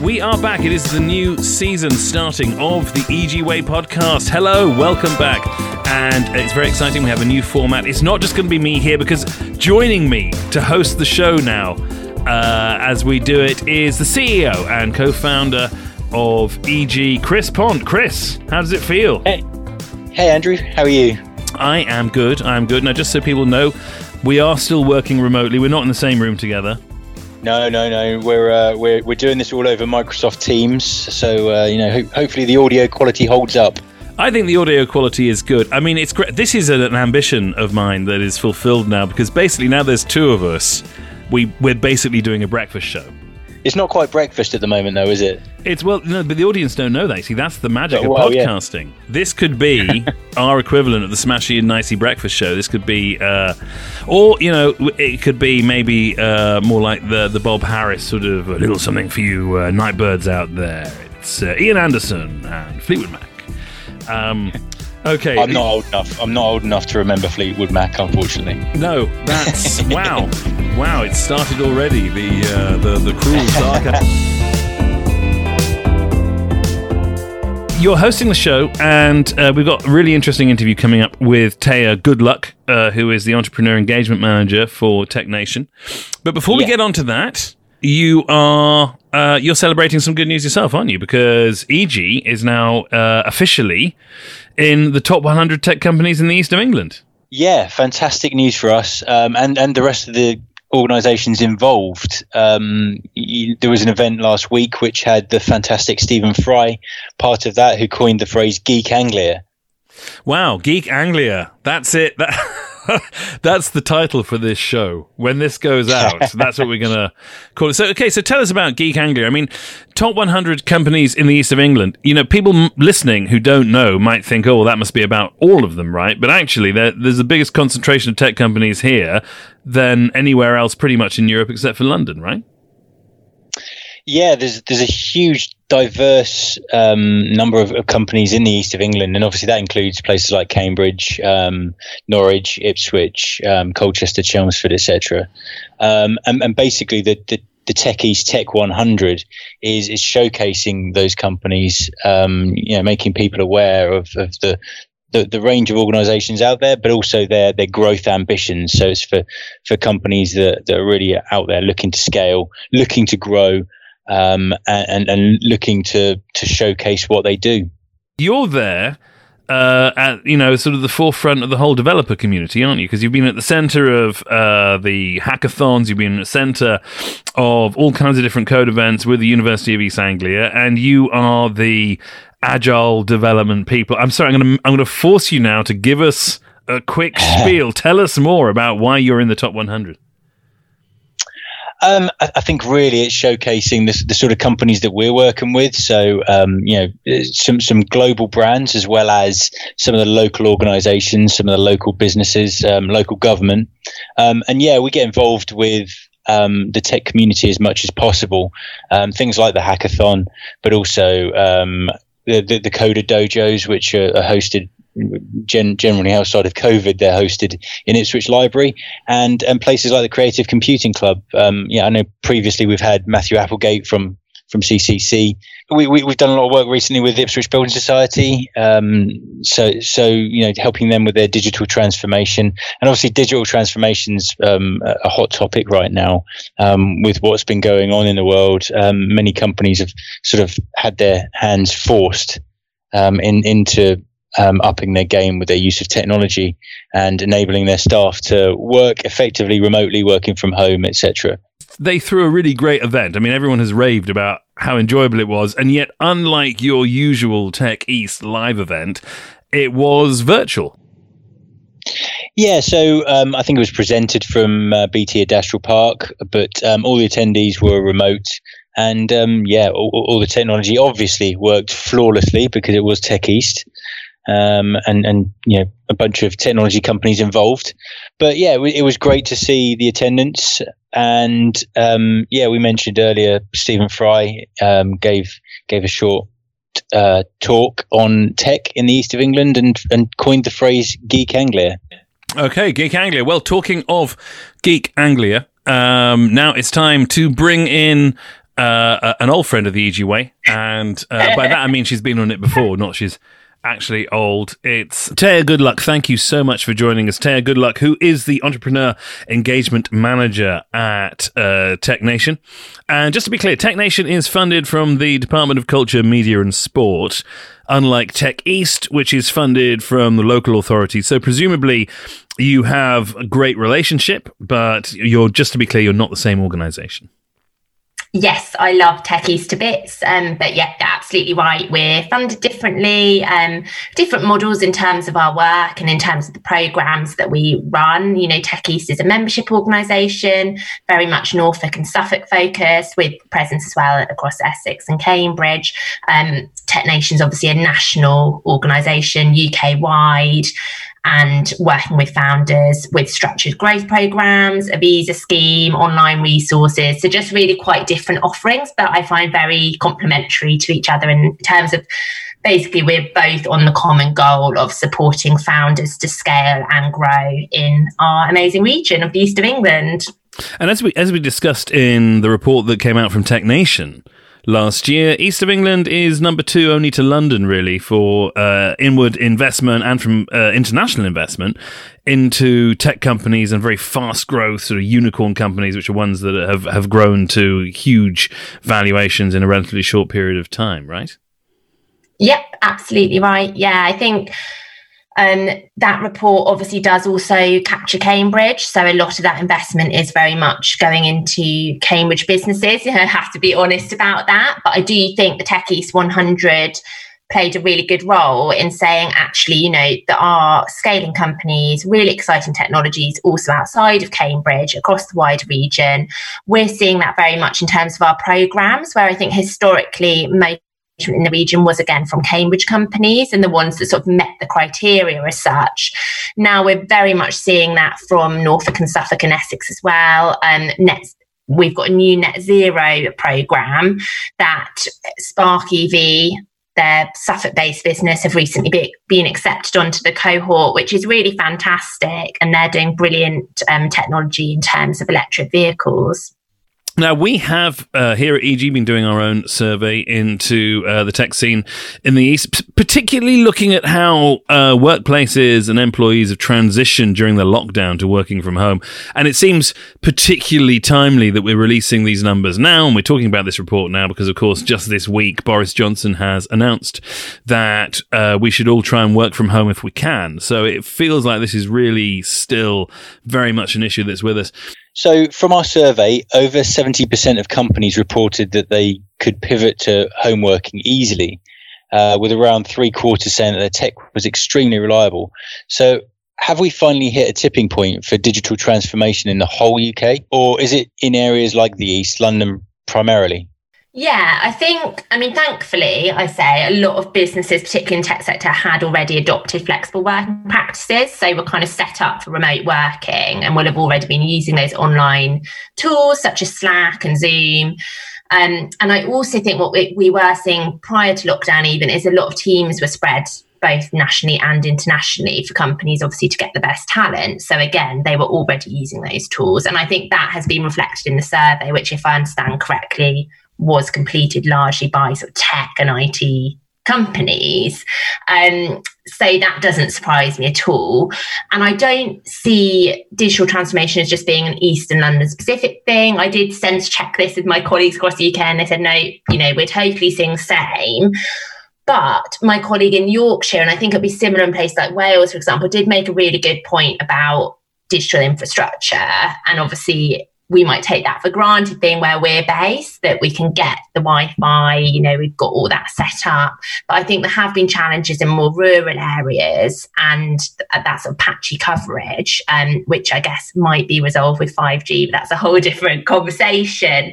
we are back. It is the new season starting of the IJYI Way podcast. Hello, welcome back. And it's very exciting. We have a new format. It's not just going to be me here because joining me to host the show now, uh, as we do it, is the CEO and co founder of IJYI, Chris Pont. Chris, how does it feel? Hey, hey Andrew, how are you? I am good. I am good. Now, just so people know, we are still working remotely. We're not in the same room together. No, no, no. We're uh, we're we're doing this all over Microsoft Teams, so uh, you know, ho- hopefully the audio quality holds up. I think the audio quality is good. I mean, it's great. This is an ambition of mine that is fulfilled now because basically now there's two of us. We we're basically doing a breakfast show. It's not quite breakfast at the moment, though, is it? It's well, no, but the audience don't know that. See, that's the magic Oh, of well, yeah. podcasting. This could be our equivalent of the Smashie and Nicey breakfast show. This could be, uh, or you know, it could be maybe uh, more like the the Bob Harris sort of a little something for you uh, nightbirds out there. It's uh, Ian Anderson and Fleetwood Mac. Um, okay, I'm not old enough. I'm not old enough to remember Fleetwood Mac, unfortunately. No, that's wow, wow! It started already. The uh, the the cruel dark. You're hosting the show, and uh, we've got a really interesting interview coming up with Thea Goodluck, uh, who is the entrepreneur engagement manager for Tech Nation. But before we get on to that, you are uh, you're celebrating some good news yourself, aren't you? Because IJYI is now uh, officially in the top 100 tech companies in the east of England. Yeah, fantastic news for us, um, and and the rest of the organisations involved. Um, you, there was an event last week which had the fantastic Stephen Fry part of that, who coined the phrase "geek Anglia." Wow, Geek Anglia. That's it. That, that's the title for this show. When this goes out, that's what we're going to call it. So, okay, so tell us about Geek Anglia. I mean, top 100 companies in the east of England. You know, people m- listening who don't know might think, oh, well, that must be about all of them, right? But actually, there's the biggest concentration of tech companies here than anywhere else pretty much in Europe except for London, right? Yeah, there's there's a huge, diverse um, number of, of companies in the east of England, and obviously that includes places like Cambridge, um, Norwich, Ipswich, um, Colchester, Chelmsford, etc. Um, and, and basically, the, the the Tech East Tech 100 is is showcasing those companies, um, you know, making people aware of, of the the, the range of organizations out there, but also their their growth ambitions. So it's for for companies that, that are really out there looking to scale, looking to grow, um, and, and looking to to showcase what they do. you're there uh, at you know sort of the forefront of the whole developer community, aren't you? Because you've been at the center of uh, the hackathons, you've been at the center of all kinds of different code events with the University of East Anglia, and you are the agile development people. I'm sorry, I'm going to I'm going to force you now to give us a quick spiel. Tell us more about why you're in the top 100. Um, I, I think really it's showcasing the, the sort of companies that we're working with. So, um, you know, some some global brands as well as some of the local organisations, some of the local businesses, um, local government, um, and yeah, we get involved with. Um, the tech community as much as possible, um, things like the hackathon, but also um, the, the the coder dojos, which are hosted gen- generally outside of COVID, they're hosted in Ipswich Library, and and places like the Creative Computing Club. Um, yeah, I know previously we've had Matthew Applegate from from CCC. We, we we've done a lot of work recently with the Ipswich Building Society. Um, so so you know helping them with their digital transformation, and obviously digital transformations um, a a hot topic right now um, with what's been going on in the world. Um, many companies have sort of had their hands forced um, in into um, upping their game with their use of technology and enabling their staff to work effectively remotely, working from home, etc. they threw a really great event. I mean, everyone has raved about how enjoyable it was, and yet, unlike your usual Tech East live event, it was virtual. Yeah, so um, I think it was presented from uh, BT Industrial Park, but um, all the attendees were remote. And um, yeah, all, all the technology obviously worked flawlessly because it was Tech East. Um, and, and, you know, a bunch of technology companies involved. But yeah, it, was great to see the attendance. And um, yeah, we mentioned earlier, Stephen Fry um, gave gave a short uh, talk on tech in the east of England and, and coined the phrase geek Anglia. Okay, Geek Anglia. Well, talking of Geek Anglia, um, now it's time to bring in uh, an old friend of the IJYI Way, and uh, by that I mean she's been on it before, not she's actually old. It's Thea Goodluck. Thank you so much for joining us. Thea Goodluck, who is the Entrepreneur Engagement Manager at uh, Tech Nation. And just to be clear, Tech Nation is funded from the Department of Culture, Media and Sport, unlike Tech East, which is funded from the local authorities. So presumably you have a great relationship, but you're, just to be clear, you're not the same organization yes, I love Tech East to bits. Um, but yeah, absolutely right. We're funded differently, um, different models in terms of our work and in terms of the programs that we run. You know, Tech East is a membership organisation, very much Norfolk and Suffolk focused, with presence as well across Essex and Cambridge. Um, Tech Nation's obviously a national organisation, UK wide and working with founders with structured growth programs, a visa scheme, online resources. So just really quite different offerings, but I find very complementary to each other in terms of basically we're both on the common goal of supporting founders to scale and grow in our amazing region of the east of England. And as we as we discussed in the report that came out from Tech Nation, last year. East of England is number two only to London, really, for uh, inward investment and from uh, international investment into tech companies and very fast growth sort of unicorn companies, which are ones that have, have grown to huge valuations in a relatively short period of time, right? Yep, absolutely right. Yeah, I think um, that report obviously does also capture Cambridge. So a lot of that investment is very much going into Cambridge businesses. I have to be honest about that. But I do think the Tech East 100 played a really good role in saying, actually, you know, there are scaling companies, really exciting technologies also outside of Cambridge, across the wider region. We're seeing that very much in terms of our programs, where I think historically most in the region was again from Cambridge companies and the ones that sort of met the criteria as such. Now we're very much seeing that from Norfolk and Suffolk and Essex as well. Um, net, we've got a new net zero program that Spark EV their Suffolk based business have recently be, been accepted onto the cohort, which is really fantastic. And they're doing brilliant um, technology in terms of electric vehicles. Now, we have uh, here at IJYI been doing our own survey into uh, the tech scene in the East, particularly looking at how uh, workplaces and employees have transitioned during the lockdown to working from home. And it seems particularly timely that we're releasing these numbers now. And we're talking about this report now because, of course, just this week, Boris Johnson has announced that uh, we should all try and work from home if we can. So it feels like this is really still very much an issue that's with us. So, from our survey, over 70% of companies reported that they could pivot to home working easily, uh, with around three quarters saying that their tech was extremely reliable. So, have we finally hit a tipping point for digital transformation in the whole UK, or is it in areas like the East, London primarily? Yeah, I think, I mean, thankfully, I say a lot of businesses, particularly in tech sector, had already adopted flexible working practices. So we're kind of set up for remote working and will have already been using those online tools such as Slack and Zoom. Um, and I also think what we, we were seeing prior to lockdown, even, is a lot of teams were spread both nationally and internationally for companies obviously to get the best talent so again they were already using those tools and i think that has been reflected in the survey which if i understand correctly was completed largely by sort of tech and IT companies. Um, so that doesn't surprise me at all. And I don't see digital transformation as just being an East and London specific thing. I did sense check this with my colleagues across the UK and they said, no, you know, we're totally seeing the same. But my colleague in Yorkshire, and I think it'd be similar in places like Wales, for example, did make a really good point about digital infrastructure. And obviously, we might take that for granted being where we're based that we can get the wi-fi you know we've got all that set up but i think there have been challenges in more rural areas and that sort of patchy coverage um, which i guess might be resolved with 5g but that's a whole different conversation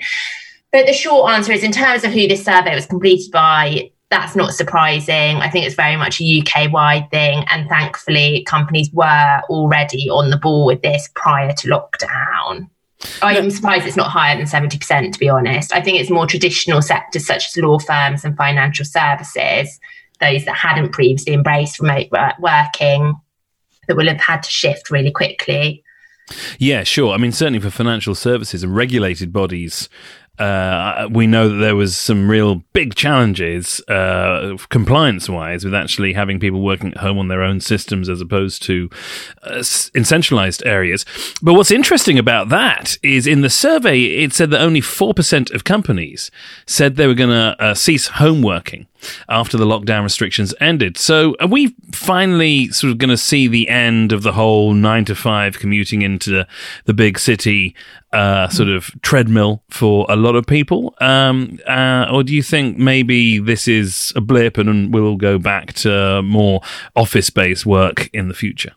but the short answer is in terms of who this survey was completed by that's not surprising. I think it's very much a UK wide thing. And thankfully, companies were already on the ball with this prior to lockdown. I'm surprised it's not higher than 70%, to be honest. I think it's more traditional sectors such as law firms and financial services, those that hadn't previously embraced remote working, that will have had to shift really quickly. Yeah, sure. I mean, certainly for financial services and regulated bodies, uh, we know that there was some real big challenges uh, compliance wise with actually having people working at home on their own systems as opposed to uh, in centralized areas. But what's interesting about that is in the survey, it said that only 4% of companies said they were going to uh, cease home working after the lockdown restrictions ended. So are we finally sort of going to see the end of the whole nine to five commuting into the big city uh, sort of treadmill for a lot of people? Um, uh, or do you think maybe this is a blip and we'll go back to more office based work in the future?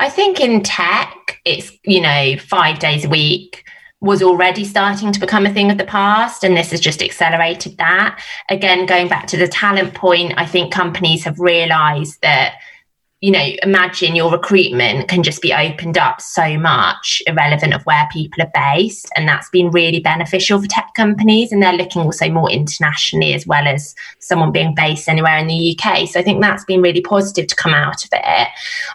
I think in tech, it's, you know, five days a week was already starting to become a thing of the past and this has just accelerated that. Again going back to the talent point i think companies have realized that you know, imagine your recruitment can just be opened up so much, irrelevant of where people are based. And that's been really beneficial for tech companies. And they're looking also more internationally as well as someone being based anywhere in the UK. So I think that's been really positive to come out of it.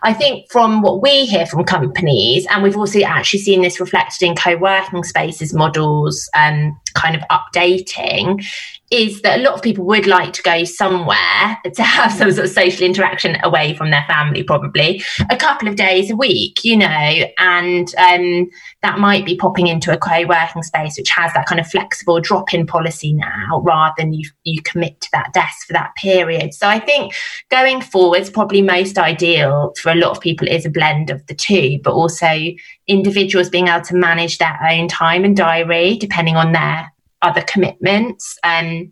I think from what we hear from companies, and we've also actually seen this reflected in co working spaces models um, kind of updating, is that a lot of people would like to go somewhere to have some sort of social interaction away from their family, probably a couple of days a week, you know, and um, that might be popping into a co-working space which has that kind of flexible drop-in policy now, rather than you you commit to that desk for that period. So I think going forwards, probably most ideal for a lot of people is a blend of the two, but also individuals being able to manage their own time and diary depending on their other commitments. Um,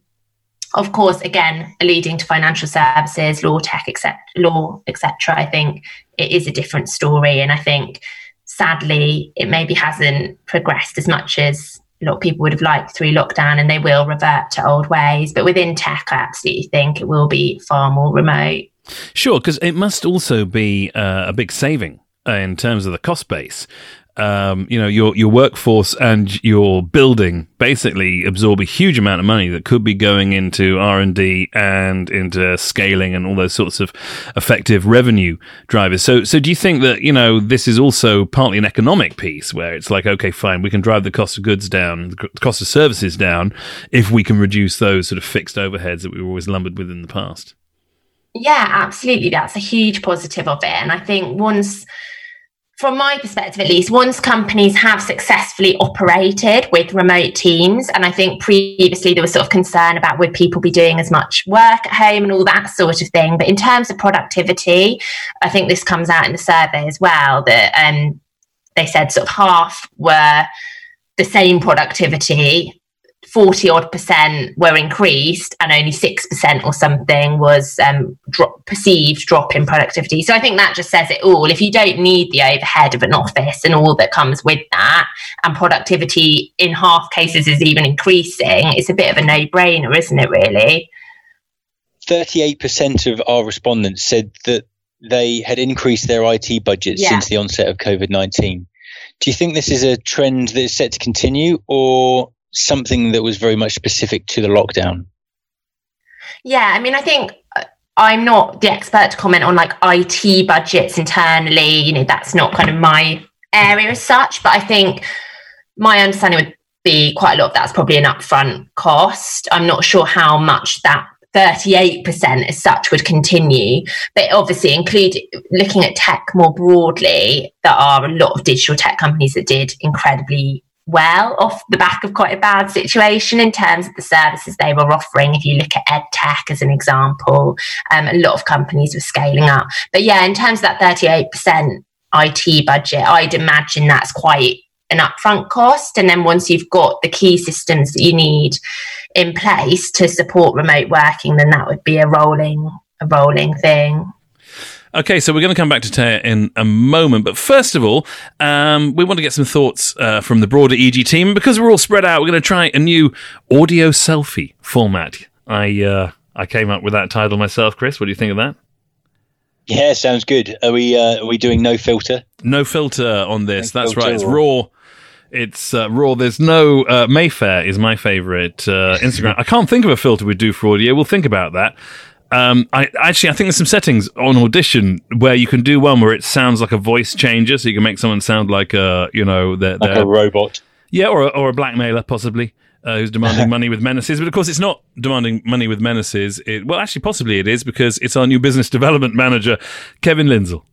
of course, again, alluding to financial services, law tech, etc., law, etc. I think it is a different story, and I think sadly it maybe hasn't progressed as much as a lot of people would have liked through lockdown, and they will revert to old ways. But within tech, I absolutely think it will be far more remote. Sure, because it must also be uh, a big saving in terms of the cost base um, you know your your workforce and your building basically absorb a huge amount of money that could be going into R and D and into scaling and all those sorts of effective revenue drivers. So so do you think that you know this is also partly an economic piece where it's like okay fine we can drive the cost of goods down, the cost of services down if we can reduce those sort of fixed overheads that we were always lumbered with in the past. Yeah, absolutely. That's a huge positive of it, and I think once from my perspective at least, once companies have successfully operated with remote teams, and I think previously there was sort of concern about would people be doing as much work at home and all that sort of thing. But in terms of productivity, I think this comes out in the survey as well that um, they said sort of half were the same productivity 40 odd percent were increased and only 6% or something was um, drop, perceived drop in productivity. So I think that just says it all. If you don't need the overhead of an office and all that comes with that, and productivity in half cases is even increasing, it's a bit of a no brainer, isn't it, really? 38% of our respondents said that they had increased their IT budget yeah. since the onset of COVID 19. Do you think this is a trend that is set to continue, or something that was very much specific to the lockdown? Yeah, I mean, I think uh, I'm not the expert to comment on like IT budgets internally. You know, that's not kind of my area as such. But I think my understanding would be quite a lot of that's probably an upfront cost. I'm not sure how much that 38% as such would continue. But obviously, include looking at tech more broadly, there are a lot of digital tech companies that did incredibly well off the back of quite a bad situation in terms of the services they were offering. If you look at ed tech as an example, um, a lot of companies were scaling up. But yeah, in terms of that 38% IT budget, I'd imagine that's quite an upfront cost. And then once you've got the key systems that you need in place to support remote working, then that would be a rolling a rolling thing. Okay, so we're going to come back to Thea in a moment, but first of all, um, we want to get some thoughts uh, from the broader IJYI team because we're all spread out. We're going to try a new audio selfie format. I uh, I came up with that title myself, Chris. What do you think of that? Yeah, sounds good. Are we uh, are we doing no filter? No filter on this. No That's right. It's raw. It's uh, raw. There's no uh, Mayfair is my favorite uh, Instagram. I can't think of a filter we'd do for audio. We'll think about that. Um, I actually I think there's some settings on Audition where you can do one where it sounds like a voice changer, so you can make someone sound like a you know they're, like they're, a robot. Yeah, or a, or a blackmailer, possibly. Uh, who's demanding money with menaces? But of course, it's not demanding money with menaces. It, well, actually, possibly it is because it's our new business development manager, Kevin Lindsell.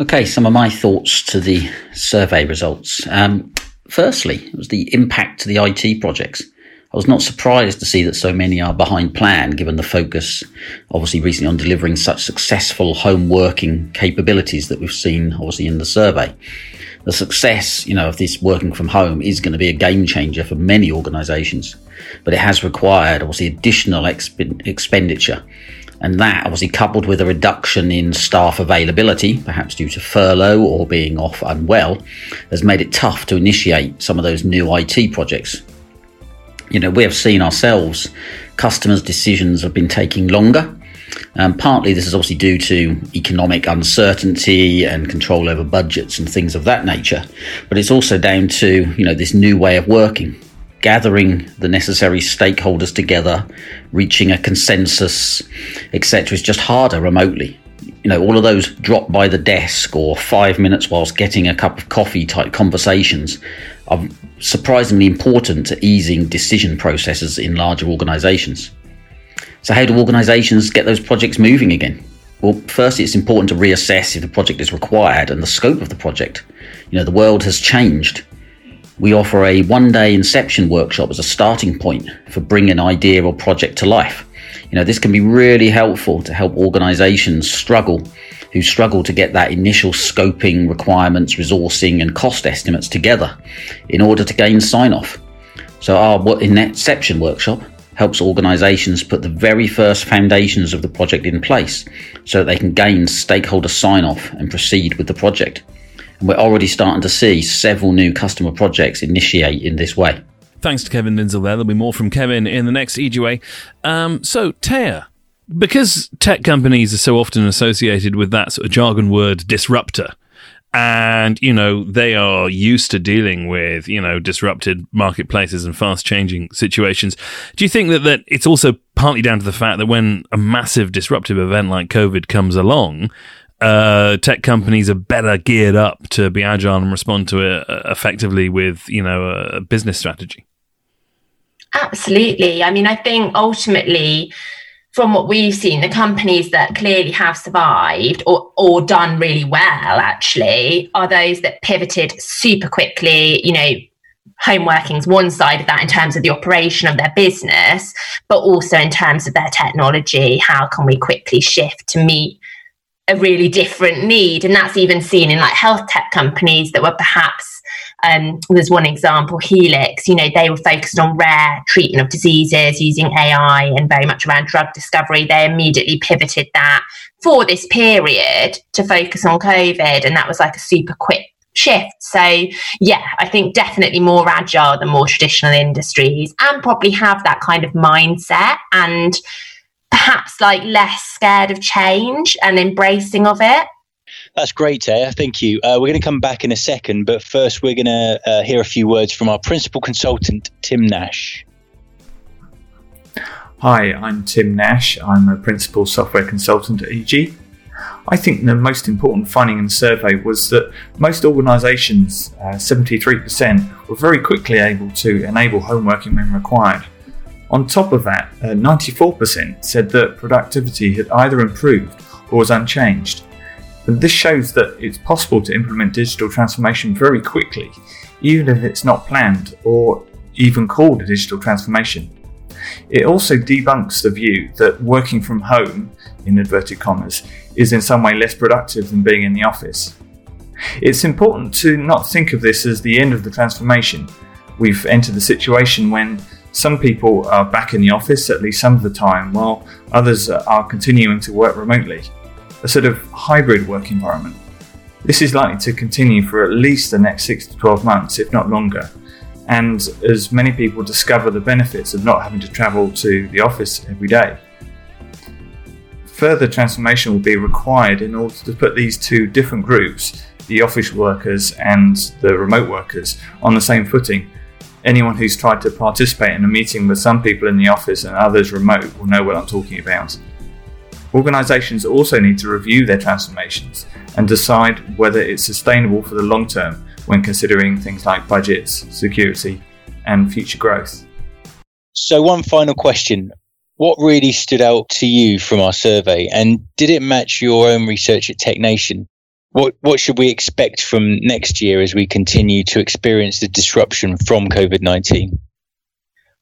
Okay, some of my thoughts to the survey results. Um, firstly, it was the impact to the IT projects. I was not surprised to see that so many are behind plan, given the focus, obviously, recently on delivering such successful home working capabilities that we've seen, obviously, in the survey. The success, you know, of this working from home is going to be a game changer for many organisations, but it has required, obviously, additional exp- expenditure and that, obviously, coupled with a reduction in staff availability, perhaps due to furlough or being off unwell, has made it tough to initiate some of those new IT projects. You know, we have seen ourselves, customers' decisions have been taking longer. Um, partly this is obviously due to economic uncertainty and control over budgets and things of that nature, but it's also down to you know this new way of working gathering the necessary stakeholders together, reaching a consensus, etc., is just harder remotely. You know, all of those drop by the desk or five minutes whilst getting a cup of coffee type conversations are surprisingly important to easing decision processes in larger organizations. So, how do organizations get those projects moving again? Well, firstly, it's important to reassess if the project is required and the scope of the project. You know, the world has changed we offer a one day inception workshop as a starting point for bringing an idea or project to life. You know, this can be really helpful to help organizations struggle who struggle to get that initial scoping requirements, resourcing, and cost estimates together in order to gain sign off. So, our Inception workshop helps organizations put the very first foundations of the project in place so that they can gain stakeholder sign off and proceed with the project. And we're already starting to see several new customer projects initiate in this way. Thanks to Kevin Lindsell there. There'll be more from Kevin in the next IJYI Way. Um, so, Thea, because tech companies are so often associated with that sort of jargon word disruptor, and you know they are used to dealing with you know disrupted marketplaces and fast changing situations do you think that that it's also partly down to the fact that when a massive disruptive event like covid comes along uh, tech companies are better geared up to be agile and respond to it uh, effectively with you know a business strategy. Absolutely. I mean, I think ultimately, from what we've seen, the companies that clearly have survived or, or done really well actually are those that pivoted super quickly. You know, home working's one side of that in terms of the operation of their business, but also in terms of their technology. How can we quickly shift to meet a really different need. And that's even seen in like health tech companies that were perhaps, um, there's one example, Healx, you know, they were focused on rare treatment of diseases using AI and very much around drug discovery. They immediately pivoted that for this period to focus on COVID. And that was like a super quick shift. So, yeah, I think definitely more agile than more traditional industries and probably have that kind of mindset and perhaps like less scared of change and embracing of it. That's great, Thea. Thank you. Uh, we're going to come back in a second, but first we're going to uh, hear a few words from our principal consultant, Tim Nash. Hi, I'm Tim Nash. I'm a principal software consultant at IJYI. I think the most important finding in the survey was that most organisations, uh, 73%, were very quickly able to enable home working when required. On top of that, uh, 94% said that productivity had either improved or was unchanged. This shows that it's possible to implement digital transformation very quickly, even if it's not planned or even called a digital transformation. It also debunks the view that working from home, in inverted commas, is in some way less productive than being in the office. It's important to not think of this as the end of the transformation. We've entered a situation when some people are back in the office at least some of the time, while others are continuing to work remotely. A sort of hybrid work environment. This is likely to continue for at least the next 6 to 12 months, if not longer. And as many people discover the benefits of not having to travel to the office every day. Further transformation will be required in order to put these two different groups, the office workers and the remote workers, on the same footing anyone who's tried to participate in a meeting with some people in the office and others remote will know what I'm talking about. Organisations also need to review their transformations and decide whether it's sustainable for the long term when considering things like budgets, security, and future growth. So, one final question. What really stood out to you from our survey, and did it match your own research at TechNation? What, what should we expect from next year as we continue to experience the disruption from COVID 19?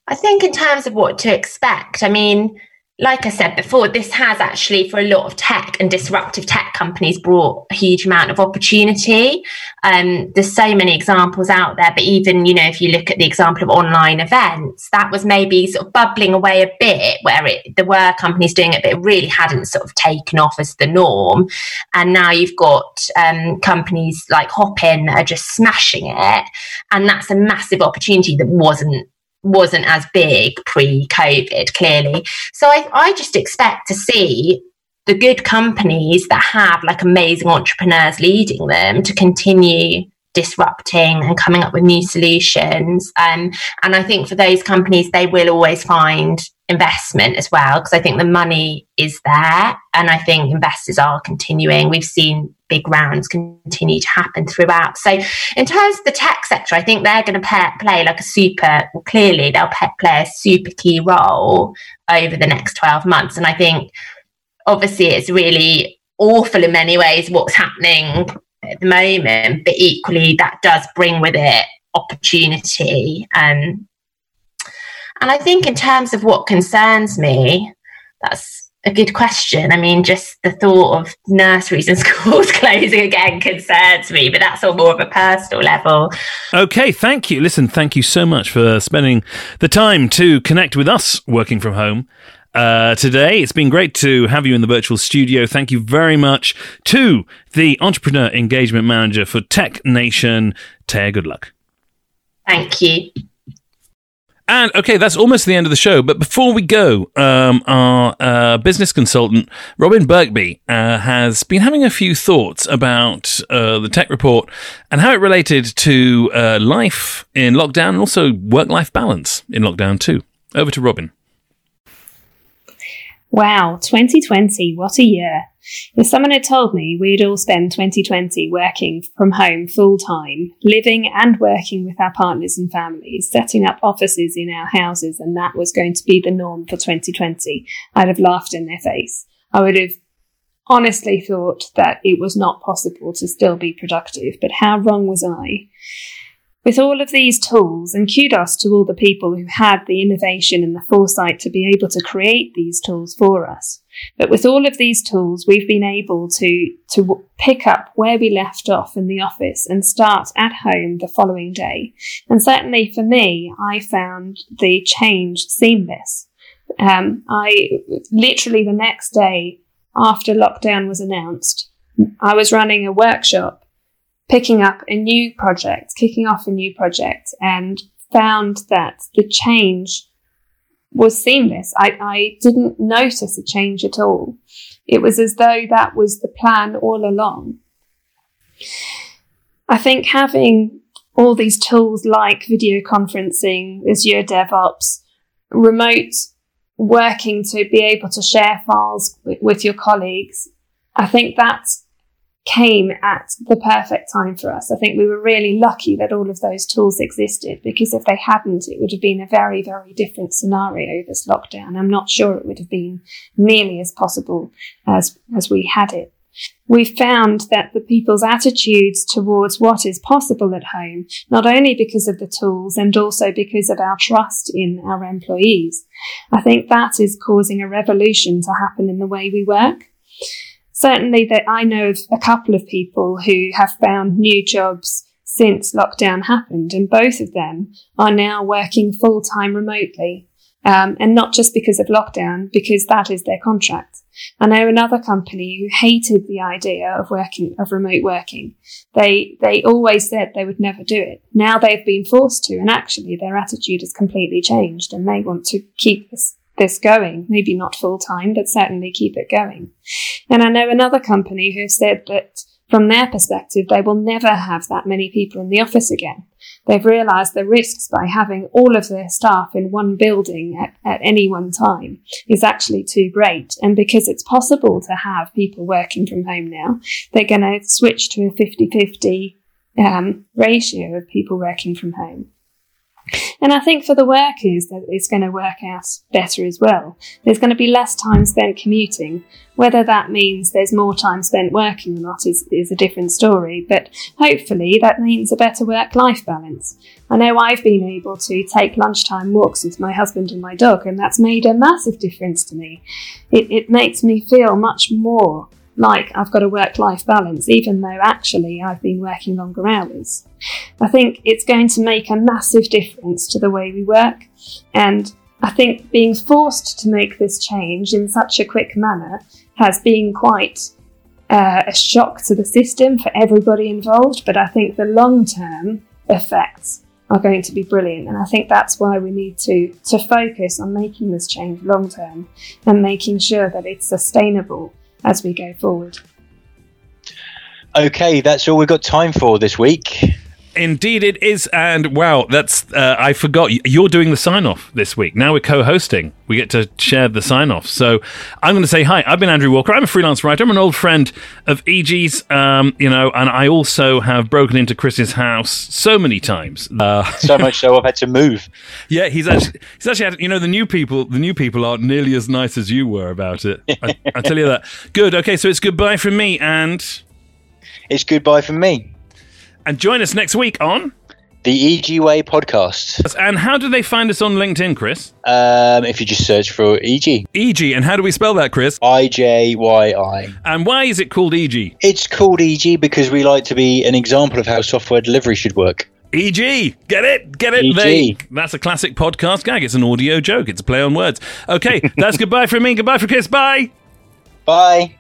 I think, in terms of what to expect, I mean, like I said before, this has actually, for a lot of tech and disruptive tech companies, brought a huge amount of opportunity. Um, there's so many examples out there, but even, you know, if you look at the example of online events, that was maybe sort of bubbling away a bit where it, there were companies doing it, but it really hadn't sort of taken off as the norm. And now you've got um, companies like Hopin that are just smashing it. And that's a massive opportunity that wasn't wasn't as big pre-COVID, clearly. So I, I just expect to see the good companies that have like amazing entrepreneurs leading them to continue disrupting and coming up with new solutions. Um, and I think for those companies, they will always find investment as well, because I think the money is there. And I think investors are continuing. We've seen big rounds continue to happen throughout. So, in terms of the tech sector, I think they're going to play, play like a super, clearly, they'll play a super key role over the next 12 months. And I think obviously it's really awful in many ways what's happening at the moment, but equally that does bring with it opportunity. Um, and I think in terms of what concerns me, that's a good question. I mean, just the thought of nurseries and schools closing again concerns me, but that's all more of a personal level. Okay, thank you. Listen, thank you so much for spending the time to connect with us working from home. Uh, today. It's been great to have you in the virtual studio. Thank you very much to the Entrepreneur Engagement Manager for TechNation, Thea Goodluck. Thank you. And okay, that's almost the end of the show. But before we go, um, our uh, business consultant Robin Birkby uh, has been having a few thoughts about uh, the tech report and how it related to uh, life in lockdown and also work-life balance in lockdown too. Over to Robin. Wow, 2020, what a year. If someone had told me we'd all spend 2020 working from home full time, living and working with our partners and families, setting up offices in our houses, and that was going to be the norm for 2020, I'd have laughed in their face. I would have honestly thought that it was not possible to still be productive, but how wrong was I? With all of these tools, and kudos to all the people who had the innovation and the foresight to be able to create these tools for us. But with all of these tools, we've been able to, to pick up where we left off in the office and start at home the following day. And certainly for me, I found the change seamless. Um, I literally the next day after lockdown was announced, I was running a workshop picking up a new project, kicking off a new project, and found that the change was seamless. I, I didn't notice a change at all. It was as though that was the plan all along. I think having all these tools like video conferencing, Azure DevOps, remote working to be able to share files with, your colleagues, I think that's came at the perfect time for us. I think we were really lucky that all of those tools existed because if they hadn't, it would have been a very, very different scenario this lockdown. I'm not sure it would have been nearly as possible as, as we had it. We found that the people's attitudes towards what is possible at home, not only because of the tools and also because of our trust in our employees, I think that is causing a revolution to happen in the way we work certainly that I know of a couple of people who have found new jobs since lockdown happened, and both of them are now working full time remotely. Um, and not just because of lockdown, because that is their contract. I know another company who hated the idea of working, of remote working. They, they always said they would never do it. Now they've been forced to, and actually their attitude has completely changed and they want to keep this this going, maybe not full time, but certainly keep it going. And I know another company who said that from their perspective, they will never have that many people in the office again. They've realized the risks by having all of their staff in one building at, at any one time is actually too great. And because it's possible to have people working from home now, they're going to switch to a 50 50 um, ratio of people working from home. And I think for the workers that it's going to work out better as well. There's going to be less time spent commuting. Whether that means there's more time spent working or not is, is a different story, but hopefully that means a better work life balance. I know I've been able to take lunchtime walks with my husband and my dog, and that's made a massive difference to me. It, it makes me feel much more like I've got a work life balance, even though actually I've been working longer hours. I think it's going to make a massive difference to the way we work. And I think being forced to make this change in such a quick manner has been quite uh, a shock to the system for everybody involved. But I think the long term effects are going to be brilliant. And I think that's why we need to, to focus on making this change long term and making sure that it's sustainable as we go forward. Okay, that's all we've got time for this week. Indeed, it is. And wow, that's uh, I forgot. You're doing the sign off this week. Now we're co-hosting. We get to share the sign off. So I'm going to say hi. I've been Andrew Walker. I'm a freelance writer. I'm an old friend of IJYI's. Um, you know, and I also have broken into Chris's house so many times. Uh, so much so I've had to move. Yeah, he's actually he's actually had. You know, the new people. The new people aren't nearly as nice as you were about it. I, I tell you that. Good. Okay, so it's goodbye from me and. It's goodbye from me. And join us next week on the IJYI Way podcast. And how do they find us on LinkedIn, Chris? Um, if you just search for IJYI. IJYI. And how do we spell that, Chris? I J Y I. And why is it called IJYI? It's called IJYI because we like to be an example of how software delivery should work. EG, get it, get it. EG. They, that's a classic podcast gag. It's an audio joke. It's a play on words. Okay, that's goodbye from me. Goodbye for Chris. Bye. Bye.